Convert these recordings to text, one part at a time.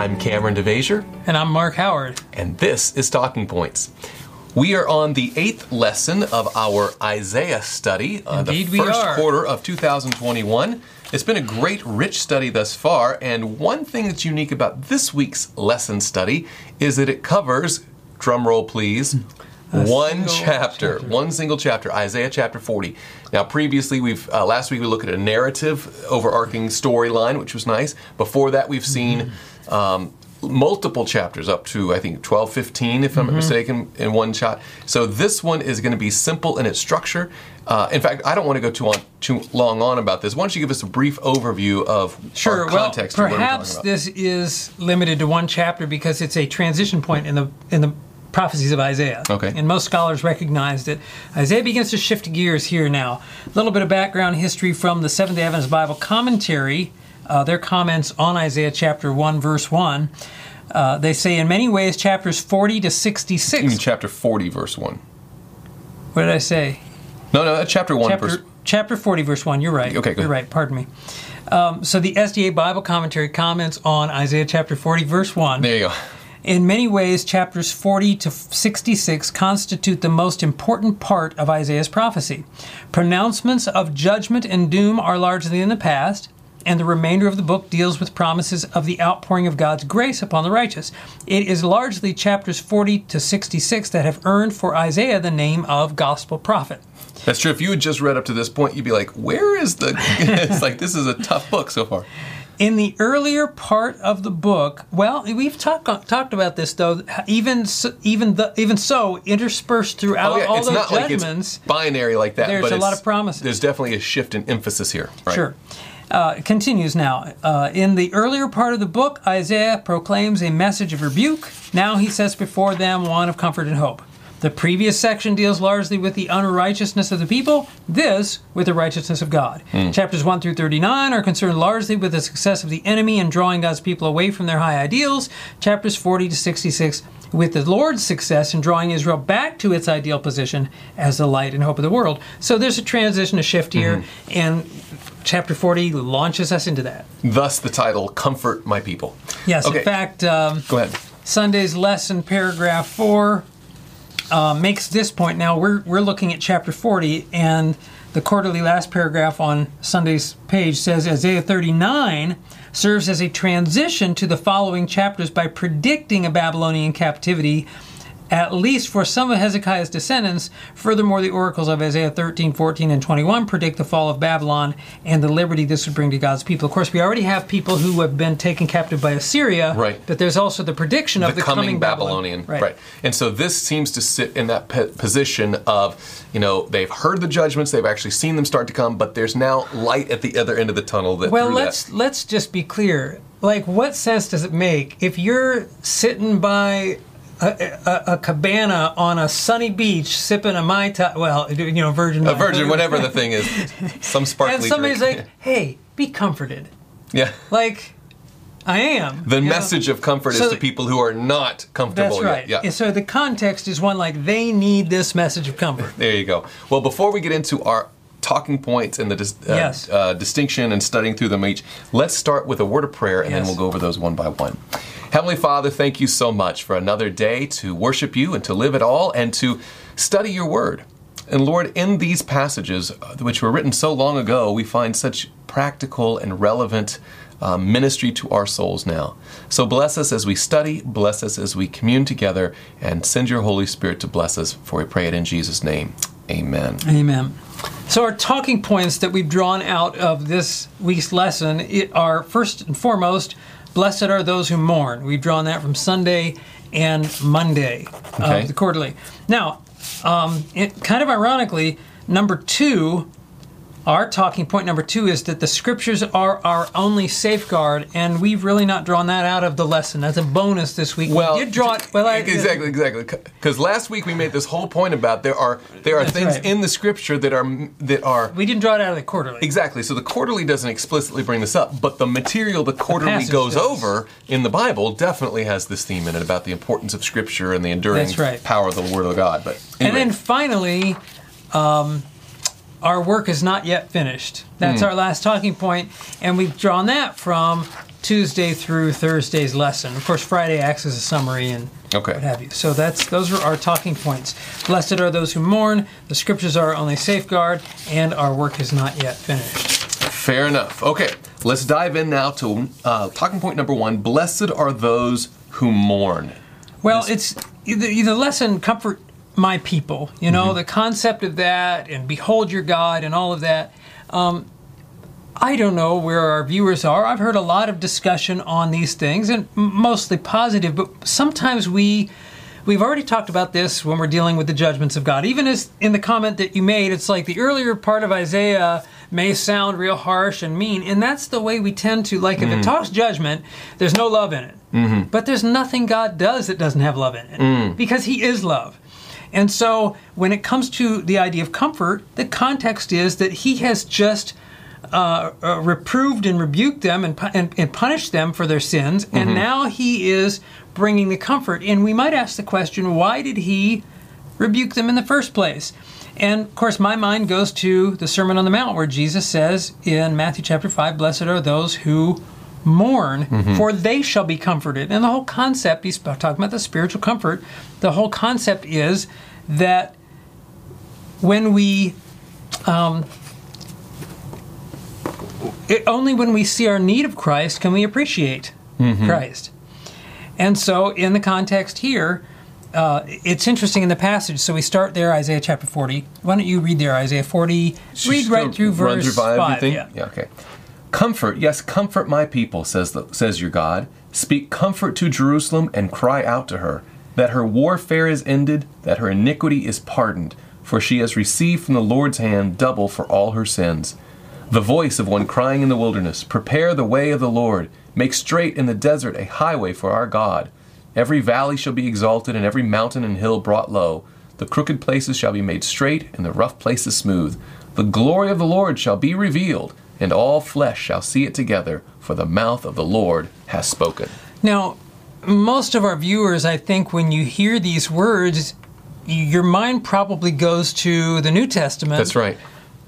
I'm Kameron DeVasher, And I'm Mark Howard. and this is Talking Points. We are on the eighth lesson of our Isaiah study, uh, the first quarter of 2021. It's been a great, rich study thus far, and one thing that's unique about this week's lesson study is that it covers, drum roll please, one chapter, chapter. one single chapter, Isaiah chapter 40. Now, previously, we've uh, last week we looked at a narrative, overarching storyline, which was nice. Before that, we've seen um, multiple chapters up to I think 12, 15, if I'm not mistaken, in one shot. So this one is going to be simple in its structure. Uh, in fact, I don't want to go too on too long on about this. Why don't you give us a brief overview of Sure. our Well, context? of what we're perhaps this is limited to one chapter because it's a transition point in the in the prophecies of Isaiah. Okay. And most scholars recognize that Isaiah begins to shift gears here now. A little bit of background history from the Seventh Day Adventist Bible commentary. Uh, their comments on Isaiah chapter one, verse one. Uh, they say in many ways chapters 40 to You 66 mean chapter 40, verse 1. what did i say No, no, chapter 1, chapter, verse. chapter 40 verse 1 you're right Okay, good. you're right pardon me um, so the sda bible commentary comments on isaiah chapter 40 verse 1 There you go. in many ways chapters 40 to 66 constitute the most important part of isaiah's prophecy pronouncements of judgment and doom are largely in the past and the remainder of the book deals with promises of the outpouring of God's grace upon the righteous. It is largely chapters 40 to 66 that have earned for Isaiah the name of gospel prophet. That's true. If you had just read up to this point, you'd be like, "Where is the?" it's like this is a tough book so far. In the earlier part of the book, well, we've talked talked about this though. Even so, even the, even so, interspersed throughout Oh yeah, all it's those not like binary like that. there's but a lot of promises. There's definitely a shift in emphasis here. Right? Sure. Uh, continues now. Uh, in the earlier part of the book, Isaiah proclaims a message of rebuke. Now he sets before them one of comfort and hope. The previous section deals largely with the unrighteousness of the people, this with the righteousness of God. Chapters 1 through 39 are concerned largely with the success of the enemy in drawing God's people away from their high ideals. Chapters 40 to 66 with the Lord's success in drawing Israel back to its ideal position as the light and hope of the world. So there's a transition, a shift here, and chapter 40 launches us into that. Thus the title, "Comfort My People." Yes, Okay. in fact, um, Go ahead. Sunday's lesson, paragraph 4, uh, makes this point. Now, we're, we're looking at chapter 40, and the quarterly last paragraph on Sunday's page says Isaiah 39 serves as a transition to the following chapters by predicting a Babylonian captivity. At least for some of Hezekiah's descendants. Furthermore, the oracles of Isaiah 13, 14, and 21 predict the fall of Babylon and the liberty this would bring to God's people. Of course, we already have people who have been taken captive by Assyria. Right. But there's also the prediction of the the, coming, Babylon. Babylonian, Right. And so this seems to sit in that position of, you know, they've heard the judgments, they've actually seen them start to come, but there's now light at the other end of the tunnel. That Well, let's that. let's just be clear. Like, what sense does it make if you're sitting by a, a, a cabana on a sunny beach sipping a mai tai? Well, you know, virgin. a virgin, whatever the thing is, some sparkly And somebody's drink. like, "Hey, be comforted." yeah. Like, I am. The you know? message of comfort So is to people who are not comfortable That's right. yet. Yeah. And so the context is one like they need this message of comfort. There you go. Well, before we get into our talking points and the dis- uh, Yes. uh, distinction and studying through them each, let's start with a word of prayer and then we'll go over those one by one. Heavenly Father, thank you so much for another day to worship you and to live it all and to study your word. And Lord, in these passages, uh, which were written so long ago, we find such practical and relevant uh, ministry to our souls now. So bless us as we study, bless us as we commune together, and send your Holy Spirit to bless us, for we pray it in Jesus' name. Amen. Amen. So our talking points that we've drawn out of this week's lesson are first and foremost, blessed are those who mourn. We've drawn that from Sunday and Monday Okay. of the quarterly. Now, um, it, kind of ironically, number two Our talking point number two is that the scriptures are our only safeguard, and we've really not drawn that out of the lesson. That's a bonus this week. Well, we did draw it. Well, I, exactly, exactly. Because last week we made this whole point about there are there are things right. in the scripture that are that are We didn't draw it out of the quarterly. Exactly. So the quarterly doesn't explicitly bring this up, but the material the quarterly passage goes does. over in the Bible definitely has this theme in it about the importance of Scripture and the enduring right. power of the Word of God. But And then finally, um, our work is not yet finished. That's Hmm. our last talking point, and we've drawn that from Tuesday through Thursday's lesson. Of course, Friday acts as a summary and Okay. what have you. So that's those are our talking points. Blessed are those who mourn. The scriptures are our only safeguard, and our work is not yet finished. Fair enough. Okay, let's dive in now to uh, talking point number one. Blessed are those who mourn. Well, it's the, the lesson comfort my people. You know mm-hmm. the concept of that, and behold your God, and all of that. Um, I don't know where our viewers are. I've heard a lot of discussion on these things, and mostly positive. But sometimes we we've already talked about this when we're dealing with the judgments of God. Even as in the comment that you made, it's like the earlier part of Isaiah may sound real harsh and mean, and that's the way we tend to like. If it mm. talks judgment, there's no love in it. Mm-hmm. But there's nothing God does that doesn't have love in it, mm. because He is love. And so, when it comes to the idea of comfort, the context is that He has just uh, uh, reproved and rebuked them and, pu- and, and punished them for their sins, and now He is bringing the comfort. And we might ask the question, why did He rebuke them in the first place? And of course, my mind goes to the Sermon on the Mount, where Jesus says in Matthew chapter 5, Blessed are those who mourn, for they shall be comforted. And the whole concept, he's talking about the spiritual comfort, the whole concept is that when we, um, it, only when we see our need of Christ can we appreciate Christ. And so, in the context here, uh, it's interesting in the passage. So we start there, Isaiah chapter 40. Why don't you read there, Isaiah 40? read right through verse through 5. everything? yeah. okay. Comfort, yes, comfort my people, says the, says your God. Speak comfort to Jerusalem and cry out to her that her warfare is ended, that her iniquity is pardoned, for she has received from the Lord's hand double for all her sins. The voice of one crying in the wilderness, Prepare the way of the Lord, make straight in the desert a highway for our God. Every valley shall be exalted, and every mountain and hill brought low. The crooked places shall be made straight, and the rough places smooth. The glory of the Lord shall be revealed, and all flesh shall see it together, for the mouth of the Lord has spoken. Now, most of our viewers, I think, when you hear these words, your mind probably goes to the New Testament. That's right.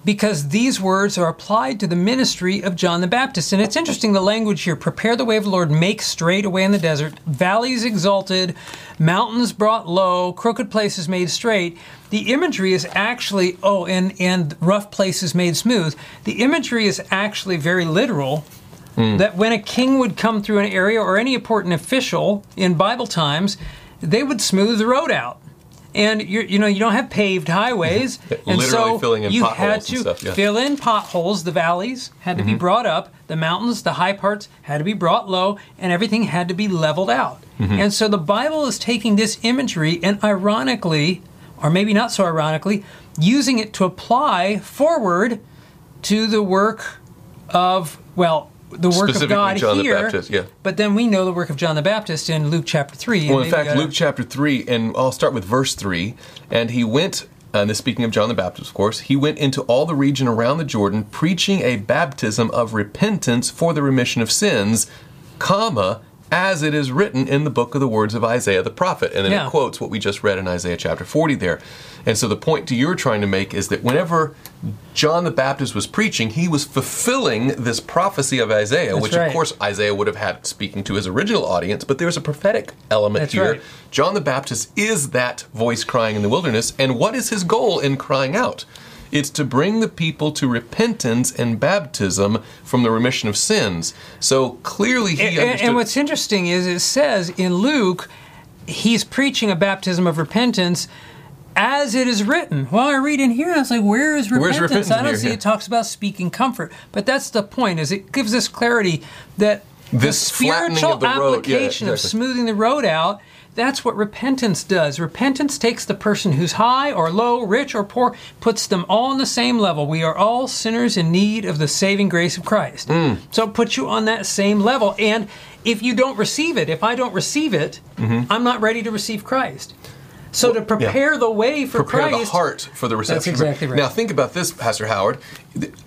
Because these words are applied to the ministry of John the Baptist. And it's interesting the language here prepare the way of the Lord, make straight away in the desert, valleys exalted, mountains brought low, crooked places made straight. The imagery is actually, oh, and, and rough places made smooth. The imagery is actually very literal. Hmm. That when a king would come through an area or any important official in Bible times, they would smooth the road out. And you you know you don't have paved highways, and Literally so filling in you potholes had to stuff, yeah. fill in potholes. The valleys had to be mm-hmm. brought up. The mountains, the high parts, had to be brought low, and everything had to be leveled out. Mm-hmm. And so the Bible is taking this imagery and ironically, or maybe not so ironically, using it to apply forward to the work of well. The work of God John the here, Baptist, yeah. but then we know the work of John the Baptist in Luke chapter three. Well, in fact, uh, Luke chapter 3, and I'll start with verse 3. And he went, and this speaking of John the Baptist, of course, he went into all the region around the Jordan, preaching a baptism of repentance for the remission of sins, comma, as it is written in the book of the words of Isaiah the prophet. And then Yeah. it quotes what we just read in Isaiah chapter 40 there. And so the point to you're trying to make is that whenever John the Baptist was preaching, he was fulfilling this prophecy of Isaiah, That's which right. of course Isaiah would have had speaking to his original audience, but there's a prophetic element That's here. right. John the Baptist is that voice crying in the wilderness, and what is his goal in crying out? It's to bring the people to repentance and baptism from the remission of sins. So clearly he And, understood. and what's interesting is it says in Luke, he's preaching a baptism of repentance as it is written. Well, I read in here, I was like, where is repentance? Repentance I don't here? see Yeah. it talks about speaking comfort. But that's the point, is it gives us clarity that This the flattening spiritual of the road- yeah, application of smoothing the road out, that's what repentance does. Repentance takes the person who's high or low, rich or poor, puts them all on the same level. We are all sinners in need of the saving grace of Christ. Mm. So it puts you on that same level. And if you don't receive it, if I don't receive it, Mm-hmm. I'm not ready to receive Christ. So to prepare the way for prepare Christ, the heart for the reception. That's exactly right. Now think about this, Pastor Howard.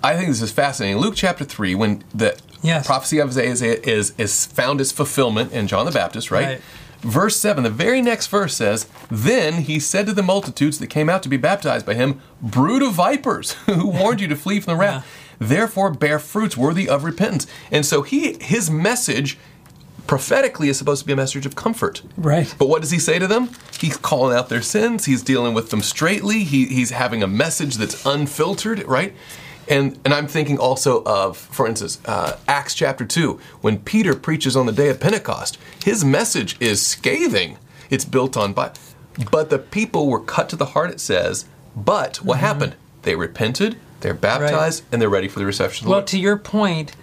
I think this is fascinating. Luke chapter three, when the Yes. prophecy of Isaiah is is found its fulfillment in John the Baptist, right? Right. Verse seven, the very next verse says, "Then he said to the multitudes that came out to be baptized by him, brood of vipers, who warned you to flee from the wrath." Therefore, bear fruits worthy of repentance. And so he, his message prophetically is supposed to be a message of comfort. Right. But what does he say to them? He's calling out their sins. He's dealing with them straightly. He, he's having a message that's unfiltered, right? And, and I'm thinking also of, for instance, uh, Acts chapter 2, when Peter preaches on the day of Pentecost. His message is scathing. It's built on, but, but the people were cut to the heart, it says. But what Mm-hmm. happened? They repented, they're baptized, and they're ready for the reception of the Well, to your point,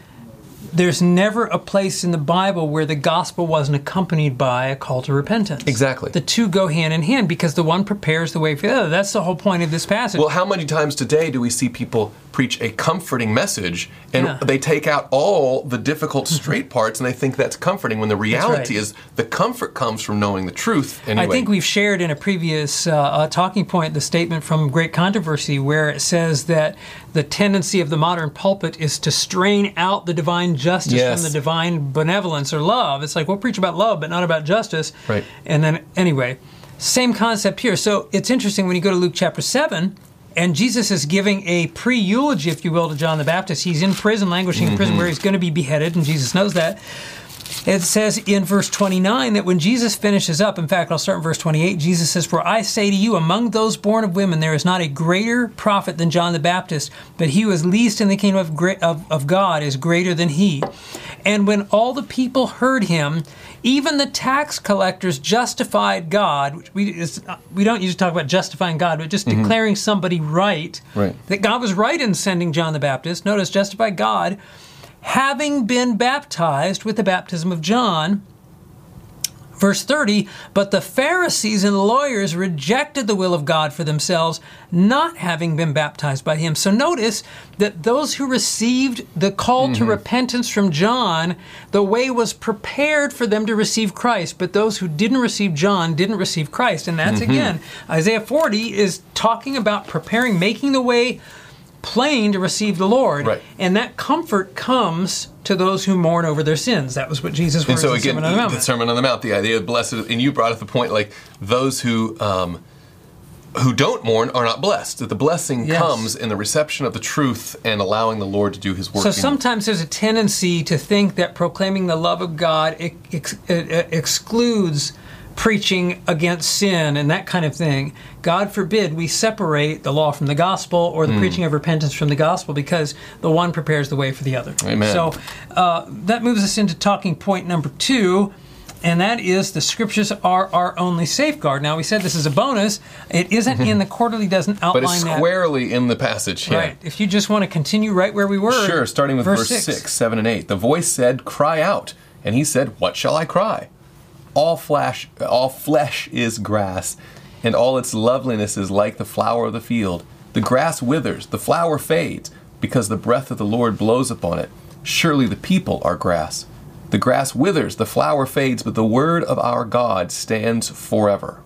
there's never a place in the Bible where the gospel wasn't accompanied by a call to repentance. Exactly. The two go hand in hand because the one prepares the way for the other. That's the whole point of this passage. Well, how many times today do we see people preach a comforting message and Yeah. they take out all the difficult straight parts and they think that's comforting when the reality right. is the comfort comes from knowing the truth anyway. I think we've shared in a previous uh, uh, talking point the statement from Great Controversy where it says that the tendency of the modern pulpit is to strain out the divine justice Yes. from the divine benevolence or love. It's like we'll preach about love but not about justice. Right. And then anyway, same concept here. So it's interesting when you go to Luke chapter 7 and Jesus is giving a pre eulogy, if you will, to John the Baptist. He's in prison, languishing in prison, mm-hmm. where he's going to be beheaded, and Jesus knows that. It says in verse 29 that when Jesus finishes up, in fact, I'll start in verse 28, Jesus says, For I say to you, among those born of women, there is not a greater prophet than John the Baptist, but he who is least in the kingdom of, of, of God is greater than he. And when all the people heard him, even the tax collectors justified God, which we, is, uh, we don't usually talk about justifying God, but just mm-hmm. declaring somebody right, Right. that God was right in sending John the Baptist. Notice, justify God having been baptized with the baptism of John. Verse 30, but the Pharisees and lawyers rejected the will of God for themselves, not having been baptized by him. So notice that those who received the call to mm-hmm. repentance from John, the way was prepared for them to receive Christ. But those who didn't receive John didn't receive Christ. And that's mm-hmm. again, Isaiah 40 is talking about preparing, making the way plain to receive the Lord. Right. And that comfort comes to those who mourn over their sins. That was what Jesus and was so in the again, Sermon on the the, Mount. the Sermon on the Mount, the idea of blessed, and you brought up the point like those who um, who don't mourn are not blessed. That the blessing Yes. comes in the reception of the truth and allowing the Lord to do His work. So sometimes there's a tendency to think that proclaiming the love of God ex- ex- excludes preaching against sin and that kind of thing. God forbid we separate the law from the gospel or the preaching of repentance from the gospel because the one prepares the way for the other. Amen. So uh, that moves us into talking point number two. And that is the scriptures are our only safeguard. Now we said this is a bonus. It isn't in the quarterly. Doesn't outline but it's that. squarely in the passage here. Right. If you just want to continue right where we were. Sure, starting with verse, six. 7, and 8. The voice said, Cry out. And he said, What shall I cry? All flesh, all flesh is grass, and all its loveliness is like the flower of the field. The grass withers, the flower fades, because the breath of the Lord blows upon it. Surely the people are grass. The grass withers, the flower fades, but the word of our God stands forever.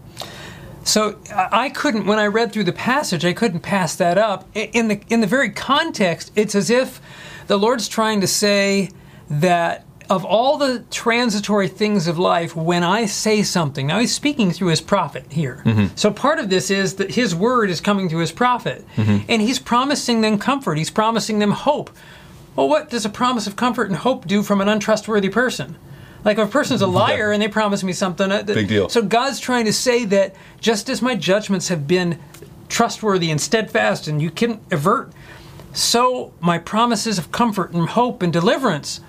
So I couldn't, when I read through the passage, I couldn't pass that up. In the in the very context, it's as if the Lord's trying to say that of all the transitory things of life, when I say something, now He's speaking through His prophet here. So part of this is that His word is coming through His prophet, and He's promising them comfort. He's promising them hope. Well, what does a promise of comfort and hope do from an untrustworthy person? Like if a person's a liar and they promise me something, uh, Big deal. So God's trying to say that just as my judgments have been trustworthy and steadfast and you can avert, so my promises of comfort and hope and deliverance,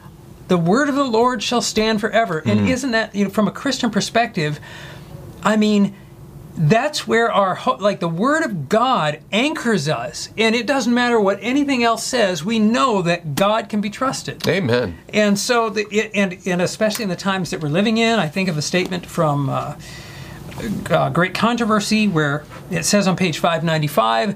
the word of the Lord shall stand forever. And isn't that, you know, from a Christian perspective, I mean, that's where our hope, like the word of God anchors us. And it doesn't matter what anything else says, we know that God can be trusted. Amen. And so, the, it- and and especially in the times that we're living in, I think of a statement from uh, uh, Great Controversy where it says on page 595,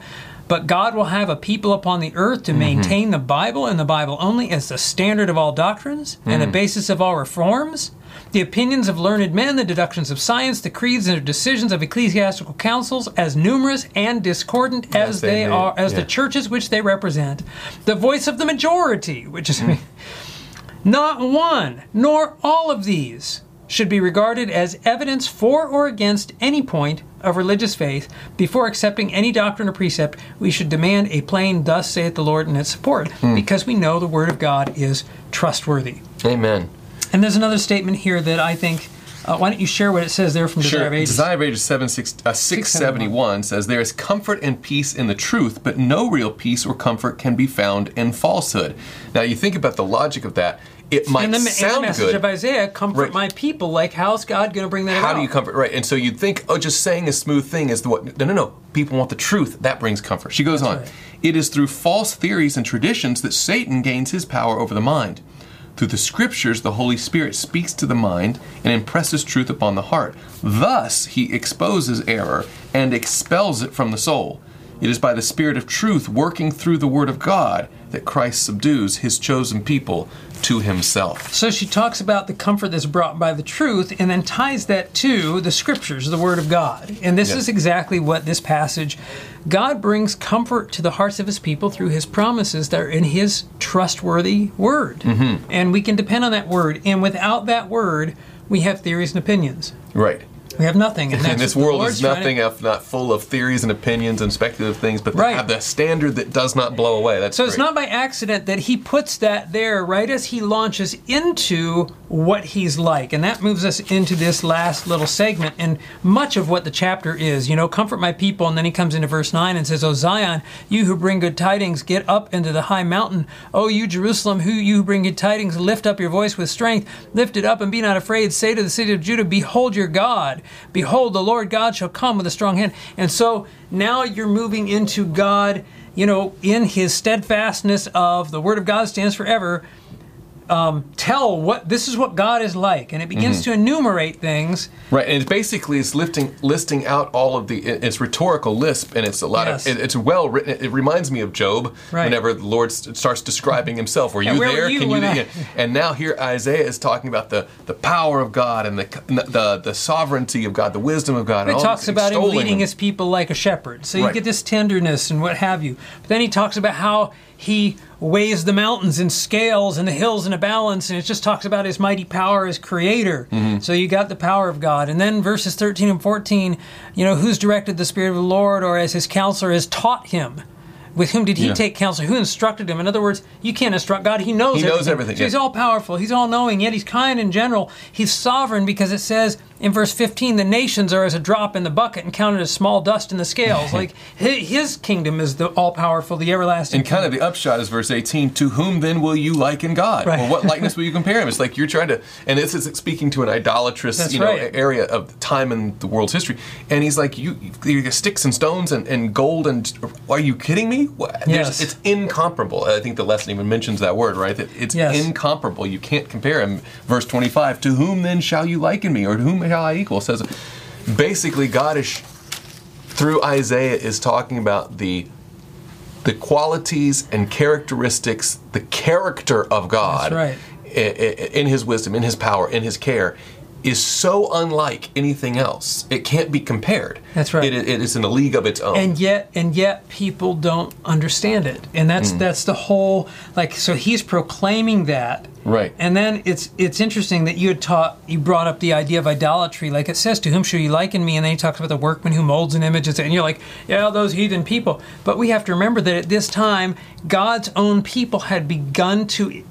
but God will have a people upon the earth to mm-hmm. maintain the Bible and the Bible only as the standard of all doctrines and the mm. basis of all reforms. The opinions of learned men, the deductions of science, the creeds and the decisions of ecclesiastical councils, as numerous and discordant as they they are, as yeah. the churches which they represent. The voice of the majority, which is mm. not one, nor all of these should be regarded as evidence for or against any point, of religious faith, before accepting any doctrine or precept, we should demand a plain, Thus saith the Lord, in its support, because we know the Word of God is trustworthy. Amen. And there's another statement here that I think. Uh, why don't you share what it says there from Desire Sure. of Ages? Desire of Ages 7, six, uh, 671 says, There is comfort and peace in the truth, but no real peace or comfort can be found in falsehood. Now, you think about the logic of that. It might in the, in the sound message good. of Isaiah, comfort Right. my people. Like, how's God going to bring that out? How about? do you comfort? Right. And so you'd think, oh, just saying a smooth thing is the what? No, no, no. People want the truth. That brings comfort. She goes on. right. It is through false theories and traditions that Satan gains his power over the mind. Through the scriptures, the Holy Spirit speaks to the mind and impresses truth upon the heart. Thus, he exposes error and expels it from the soul. It is by the Spirit of truth working through the Word of God that Christ subdues his chosen people to himself. So she talks about the comfort that's brought by the truth and then ties that to the scriptures, the word of God. And this Yes. is exactly what this passage God brings comfort to the hearts of his people through his promises that are in his trustworthy word. Mm-hmm. And we can depend on that word. And without that word, we have theories and opinions. Right. We have nothing. And, And this world is trying to- nothing if not full of theories and opinions and speculative things, but Right. they have the standard that does not blow away. That's So it's not by accident that he puts that there right as he launches into what he's like. And that moves us into this last little segment and much of what the chapter is. You know, comfort my people. And then he comes into verse 9 and says, O Zion, you who bring good tidings, get up into the high mountain. O you Jerusalem, who you who bring good tidings, lift up your voice with strength. Lift it up and be not afraid. Say to the city of Judah, Behold your God. Behold, the Lord God shall come with a strong hand. And so now you're moving into God you know, in his steadfastness of the word of God stands forever, um, tell what this is what God is like, and it begins Mm-hmm. to enumerate things. right, and it basically is lifting, listing out all of the. It's rhetorical lisp, and it's a lot Yes. of. It, it's well written. It reminds me of Job. Right. Whenever the Lord starts describing Himself, were Yeah, you were there? you Can you? I- And now here Isaiah is talking about the the power of God and the the the sovereignty of God, the wisdom of God. and It talks about him leading Him. his people like a shepherd. So you Right. get this tenderness and what have you. But then he talks about how he weighs the mountains in scales and the hills in a balance, and it just talks about his mighty power as creator. Mm-hmm. So you got the power of God. And then verses 13 and 14, you know, who's directed the Spirit of the Lord or as his counselor has taught him? With whom did he Yeah. take counsel? Who instructed him? In other words, you can't instruct God. He knows He everything. knows everything, So he's all powerful. He's all knowing, yet he's kind in general. He's sovereign because it says in verse 15, the nations are as a drop in the bucket and counted as small dust in the scales. like his kingdom is the all powerful, the everlasting. And kind of the upshot is verse 18 To whom then will you liken God? Right. Or what likeness will you compare him? It's like you're trying to, and this is speaking to an idolatrous That's you know, right. area of time in the world's history. And he's like, You, you got sticks and stones and, and gold, and are you kidding me? Yes. It's incomparable. I think the lesson even mentions that word, right? That it's Yes. incomparable. You can't compare him. Verse 25 To whom then shall you liken me? Or to whom shall I equal? Says, basically, God is through Isaiah is talking about the the qualities and characteristics, the character of God, That's right. i- i- in His wisdom, in His power, in His care, is so unlike anything else. It can't be compared. That's right. It, it is in a league of its own. and yet and yet people don't understand it and Mm. that's that's the whole like so he's proclaiming that Right. and then it's it's interesting that you had taught you brought up the idea of idolatry like it says to whom shall you liken me and then he talks about the workman who molds an image and you're like yeah those heathen people but we have to remember that at this time god's own people had begun to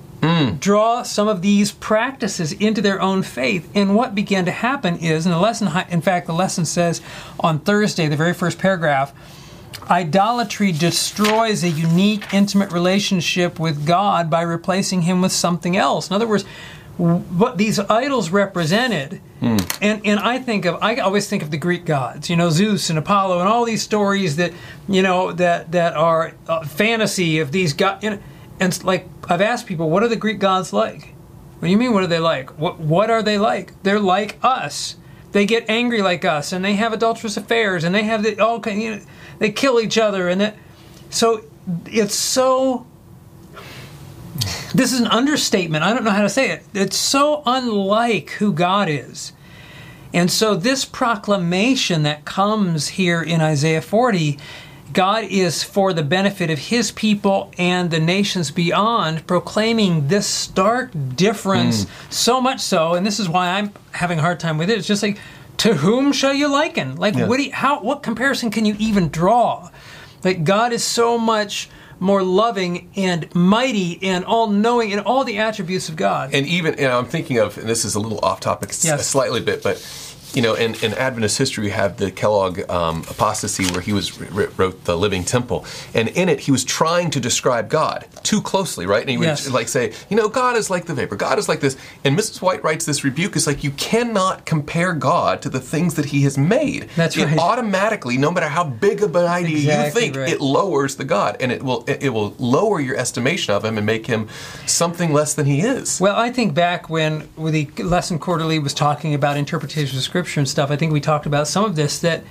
draw some of these practices into their own faith. And what began to happen is, and the lesson, in fact, the lesson says on Thursday, the very first paragraph, idolatry destroys a unique, intimate relationship with God by replacing Him with something else. In other words, what these idols represented, and, and I think of, I always think of the Greek gods, you know, Zeus and Apollo, and all these stories that, you know, that that are uh, fantasy of these gods. You know, and like I've asked people, what are the Greek gods like? What do you mean? What are they like? What What are they like? They're like us. They get angry like us, and they have adulterous affairs, and they have the all kind. You know, they kill each other, and that. So it's so. This is an understatement. I don't know how to say it. It's so unlike who God is. And so, this proclamation that comes here in Isaiah 40, God is for the benefit of his people and the nations beyond, proclaiming this stark difference, mm. so much so, and this is why I'm having a hard time with it. It's just like, to whom shall you liken? Like, Yeah. what you, how, what comparison can you even draw? Like, God is so much more loving and mighty and all knowing in all the attributes of God. And even, know, I'm thinking of, and this is a little off topic Yes. slightly bit, but you know, in, in Adventist history, you have the Kellogg um, apostasy where he was wrote the Living Temple, and in it he was trying to describe God too closely, right? And he would Yes. like say, you know, God is like the vapor, God is like this, and Mrs. White writes this rebuke is like you cannot compare God to the things that He has made. That's it right. Automatically, no matter how big of an idea Exactly you think, right. it lowers the God, and it will it, will lower your estimation of Him and make Him something less than He is. Well, I think back when when the lesson quarterly was talking about interpretation of scripture and stuff, I think we talked about some of this that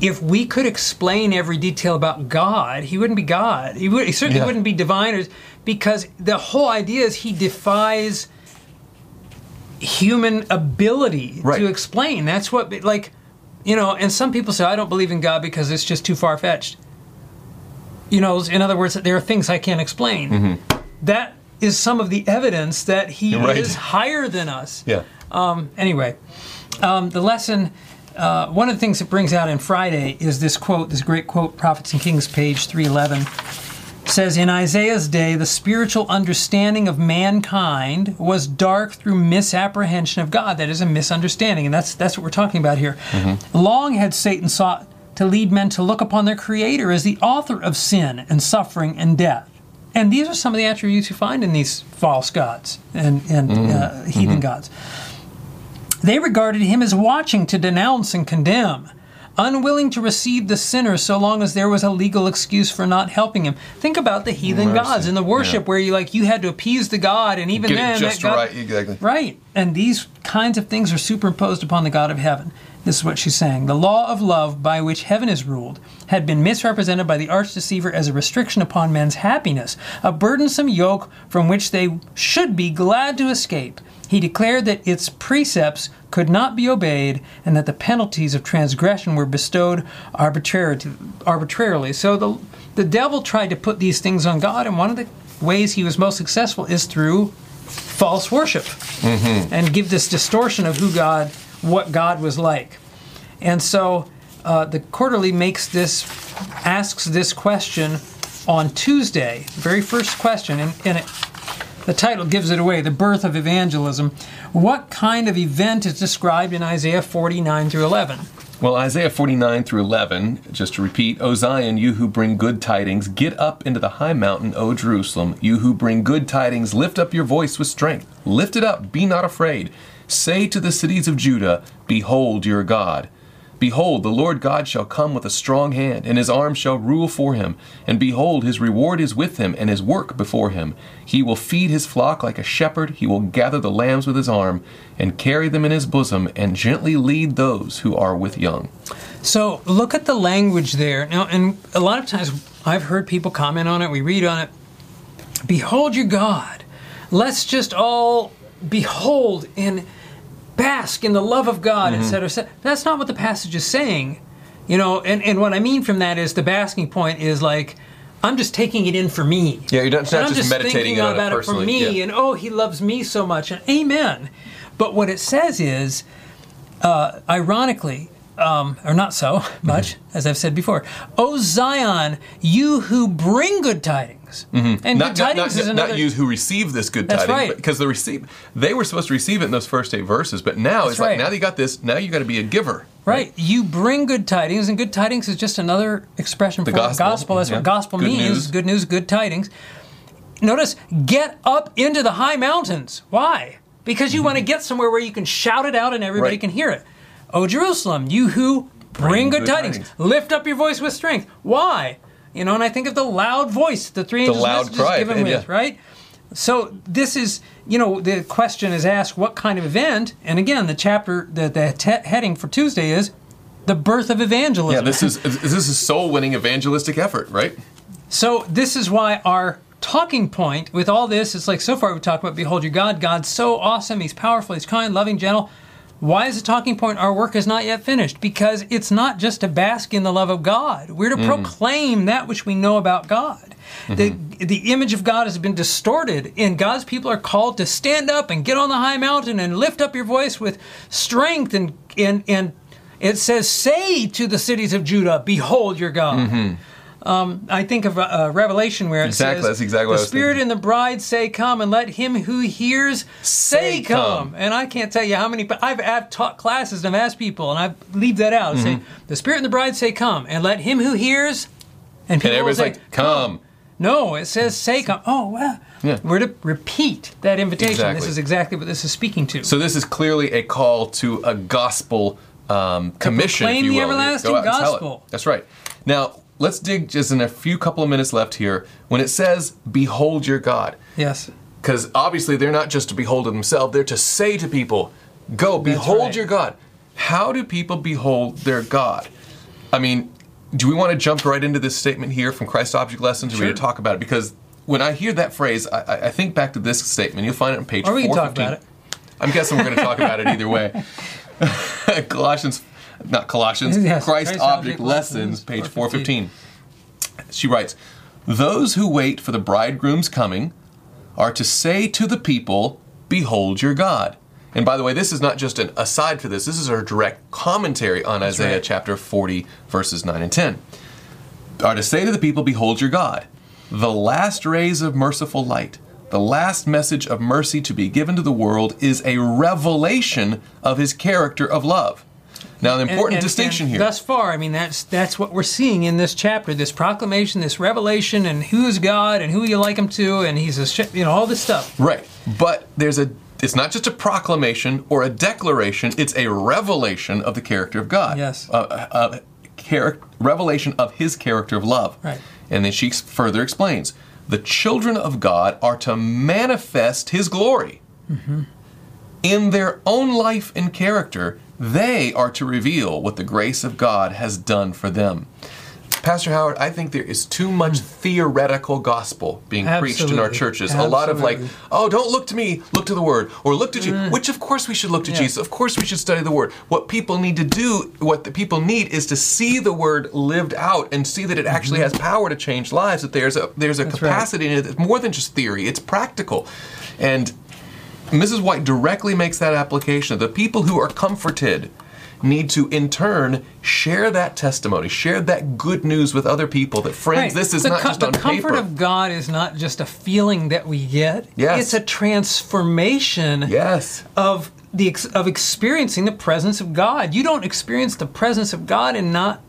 if we could explain every detail about God, he wouldn't be God. He, would, he certainly Yeah. wouldn't be divine, or- because the whole idea is he defies human ability Right. to explain. That's what, like, you know. And some people say I don't believe in God because it's just too far fetched. You know, in other words, there are things I can't explain. That is some of the evidence that he Mm-hmm. Right. is higher than us. Yeah. Anyway, um, the lesson. Uh, one of the things it brings out in Friday is this quote, this great quote, Prophets and Kings, page 311, says In Isaiah's day, the spiritual understanding of mankind was dark through misapprehension of God. That is a misunderstanding, and that's, that's what we're talking about here. Long had Satan sought to lead men to look upon their Creator as the author of sin and suffering and death. And these are some of the attributes you find in these false gods and, and uh, heathen gods. They regarded him as watching to denounce and condemn, unwilling to receive the sinner so long as there was a legal excuse for not helping him. Think about the heathen Mercy. gods in the worship Yeah. where you like you had to appease the god, and even Get then just god, right, exactly. Right. And these kinds of things are superimposed upon the God of heaven. This is what she's saying. The law of love by which heaven is ruled had been misrepresented by the arch deceiver as a restriction upon men's happiness, a burdensome yoke from which they should be glad to escape. He declared that its precepts could not be obeyed and that the penalties of transgression were bestowed arbitrarily. So the, the devil tried to put these things on God, and one of the ways he was most successful is through false worship and give this distortion of who God, what God was like. And so uh, the quarterly makes this, asks this question on Tuesday, very first question, and, and it, the title gives it away the birth of evangelism. What kind of event is described in Isaiah 49 through 11? Well, Isaiah 49 through 11, just to repeat, O Zion, you who bring good tidings, get up into the high mountain, O Jerusalem. You who bring good tidings, lift up your voice with strength. Lift it up, be not afraid. Say to the cities of Judah, Behold your God. Behold, the Lord God shall come with a strong hand, and his arm shall rule for him. And behold, his reward is with him, and his work before him. He will feed his flock like a shepherd. He will gather the lambs with his arm, and carry them in his bosom, and gently lead those who are with young. So look at the language there. Now, and a lot of times I've heard people comment on it, we read on it. Behold your God. Let's just all behold and bask in the love of God, Mm-hmm. et cetera, et. That's not what the passage is saying. You know, and, and what I mean from that is the basking point is like, I'm just taking it in for me. Yeah, you're not- not I'm just meditating thinking on about it, for me, yeah. and oh, he loves me so much, and amen. But what it says is, uh, ironically, um, or not so much, as I've said before, O Zion, you who bring good tidings. And Mm-hmm. Not, good not, tidings not, is another. not you who receive this good That's tidings, right. because the receive they were supposed to receive it in those first eight verses, but now That's it's like now you got this, now you got to be a giver. Right. You bring good tidings, and good tidings is just another expression for gospel, That's yeah. what gospel Good means. news. Good news, good tidings. Notice, get up into the high mountains. Why? Because you want to get somewhere where you can shout it out and everybody Right. can hear it. O Jerusalem, you who bring, good, good tidings. tidings. lift up your voice with strength. Why? You know, and I think of the loud voice the three angels loud cry, given yeah. with, right? So this is, you know, the question is asked, what kind of event? And again, the chapter, the, the te- heading for Tuesday is the birth of evangelism. Yeah, this is this is soul winning evangelistic effort, right? So this is why our talking point with all this is like so far we talked about behold your God. God's so awesome. He's powerful. He's kind, loving, gentle. Why is the talking point our work is not yet finished? Because it's not just to bask in the love of God. We're to mm. proclaim that which we know about God. Mm-hmm. The, the image of God has been distorted, and God's people are called to stand up and get on the high mountain and lift up your voice with strength and, and, and it says, "Say to the cities of Judah, Behold your God." Mm-hmm. Um, I think of uh, Revelation where it Exactly, says, that's exactly "The Spirit and the bride say, Come, and let him who hears say, Say, come. come. And I can't tell you how many. But I've, I've taught classes and I've asked people, and I leave that out. Mm-hmm. Say, "The Spirit and the bride say, Come, and let him who hears." And people And everybody's say, like, "Come." No, it says, "Say, come." Oh, wow. Yeah. We're to repeat that invitation. Exactly. This is exactly what this is speaking to. So this is clearly a call to a gospel um, commission, if proclaim you the everlasting Go out and tell it. gospel. That's right. Now let's dig just in a few couple of minutes left here. When it says, "Behold your God," yes. because obviously they're not just to behold themselves; they're to say to people, "Go, behold right. your God." How do people behold their God? I mean, do we want to jump right into this statement here from Christ Object Lessons, or we Sure. to talk about it? Because when I hear that phrase, I, I- I think back to this statement. You'll find it on page. Or we can talk about it. I'm guessing we're going to talk about it either way. Colossians, not Colossians, Yes, Christ, Christ Object, Object Lessons, Lessons, page 415. 415. She writes, Those who wait for the bridegroom's coming are to say to the people, Behold your God. And by the way, this is not just an aside for this, this is our direct commentary on Isaiah right. chapter 40, verses 9 and 10. Are to say to the people, Behold your God, the last rays of merciful light, the last message of mercy to be given to the world is a revelation of his character of love. Now, the important And- and- distinction and here. Thus far, I mean, that's that's what we're seeing in this chapter: this proclamation, this revelation, and who is God, and who you like Him to, and He's a sh- you know all this stuff. Right. But there's a it's not just a proclamation or a declaration, it's a revelation of the character of God. Yes. A, a, a revelation of his character of love. Right. And then she further explains the children of God are to manifest his glory. Mm-hmm. In their own life and character, they are to reveal what the grace of God has done for them. Pastor Howard, I think there is too much theoretical gospel being preached in our Absolutely. churches. A lot of like, oh, don't look to me, look to the Word, or look to Jesus. Which, of course, we should look to Yeah. Jesus. Of course, we should study the Word. What people need to do, what the people need, is to see the Word lived out and see that it actually has power to change lives. That there's a there's a Mm-hmm. That's right. capacity in it that's more than just theory. It's practical, and Mrs. White directly makes that application. The people who are comforted need to, in turn, share that testimony, share that good news with other people. That friends, Right. this is the not co- just the comfort paper. of God is not just a feeling that we get. Yes. it's a transformation yes. of the ex- of experiencing the presence of God. You don't experience the presence of God and not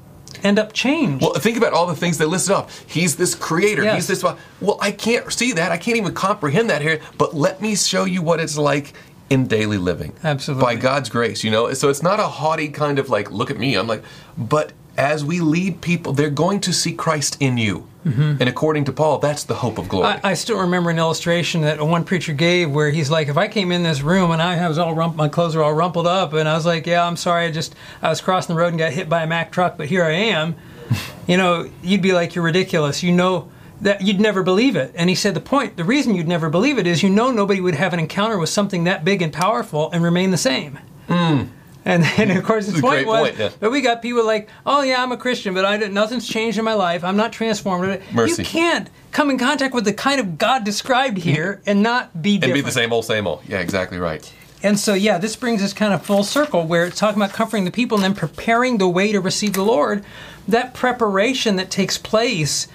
end up changed. Well, think about all the things they listed off. He's this creator. Yes. He's this. Well, I can't see that. I can't even comprehend that here. But let me show you what it's like in daily living. Absolutely. By God's grace, you know. So it's not a haughty kind of like, look at me. I'm like, but as we lead people, they're going to see Christ in you. And according to Paul, that's the hope of glory. Mm-hmm. I, I still remember an illustration that one preacher gave where he's like, if I came in this room and I was all rump- my clothes were all rumpled up, and I was like, yeah, I'm sorry, I just I was crossing the road and got hit by a Mack truck, but here I am. you know, you'd be like, you're ridiculous. You know that you'd never believe it. And he said the point, the reason you'd never believe it is you know nobody would have an encounter with something that big and powerful and remain the same. And then, of course, his a point was, point, yeah. but we got people like, oh yeah, I'm a Christian, but I didn't, nothing's changed in my life. I'm not transformed. Mercy. You can't come in contact with the kind of God described mm-hmm. here and not be different. and be the same old, same old. Yeah, exactly right. And so, yeah, this brings us kind of full circle where it's talking about comforting the people and then preparing the way to receive the Lord. That preparation that takes place,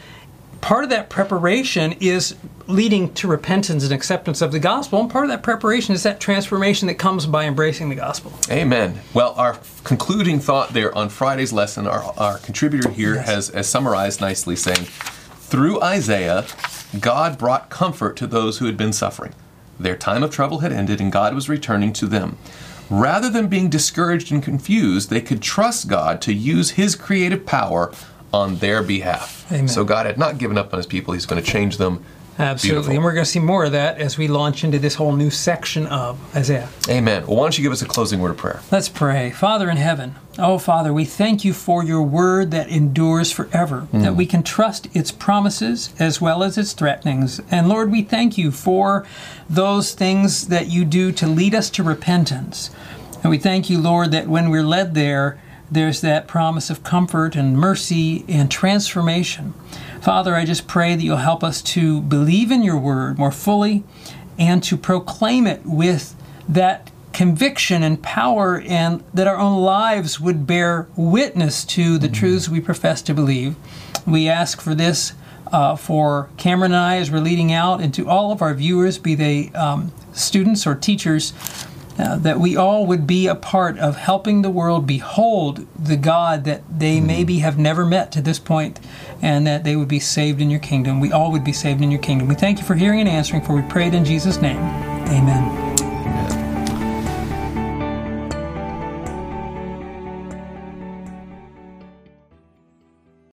part of that preparation is leading to repentance and acceptance of the gospel. And part of that preparation is that transformation that comes by embracing the gospel. Amen. Well, our concluding thought there on Friday's lesson, our, our contributor here Yes. has, has summarized nicely saying, through Isaiah, God brought comfort to those who had been suffering. Their time of trouble had ended and God was returning to them. Rather than being discouraged and confused, they could trust God to use His creative power on their behalf. Amen. So God had not given up on His people, He's going to change them. Absolutely. Beautiful. And we're going to see more of that as we launch into this whole new section of Isaiah. Amen. Well, why don't you give us a closing word of prayer? Let's pray. Father in heaven, oh Father, we thank you for your word that endures forever, hmm. that we can trust its promises as well as its threatenings. And Lord, we thank you for those things that you do to lead us to repentance. And we thank you, Lord, that when we're led there, there's that promise of comfort and mercy and transformation. Father, I just pray that you'll help us to believe in your word more fully and to proclaim it with that conviction and power, and that our own lives would bear witness to the truths we profess to believe. We ask for this uh, for Kameron and I as we're leading out, and to all of our viewers, be they um, students or teachers. Uh, that we all would be a part of helping the world behold the God that they maybe have never met to this point, and that they would be saved in your kingdom. We all would be saved in your kingdom. We thank you for hearing and answering, for we prayed in Jesus' name. Amen.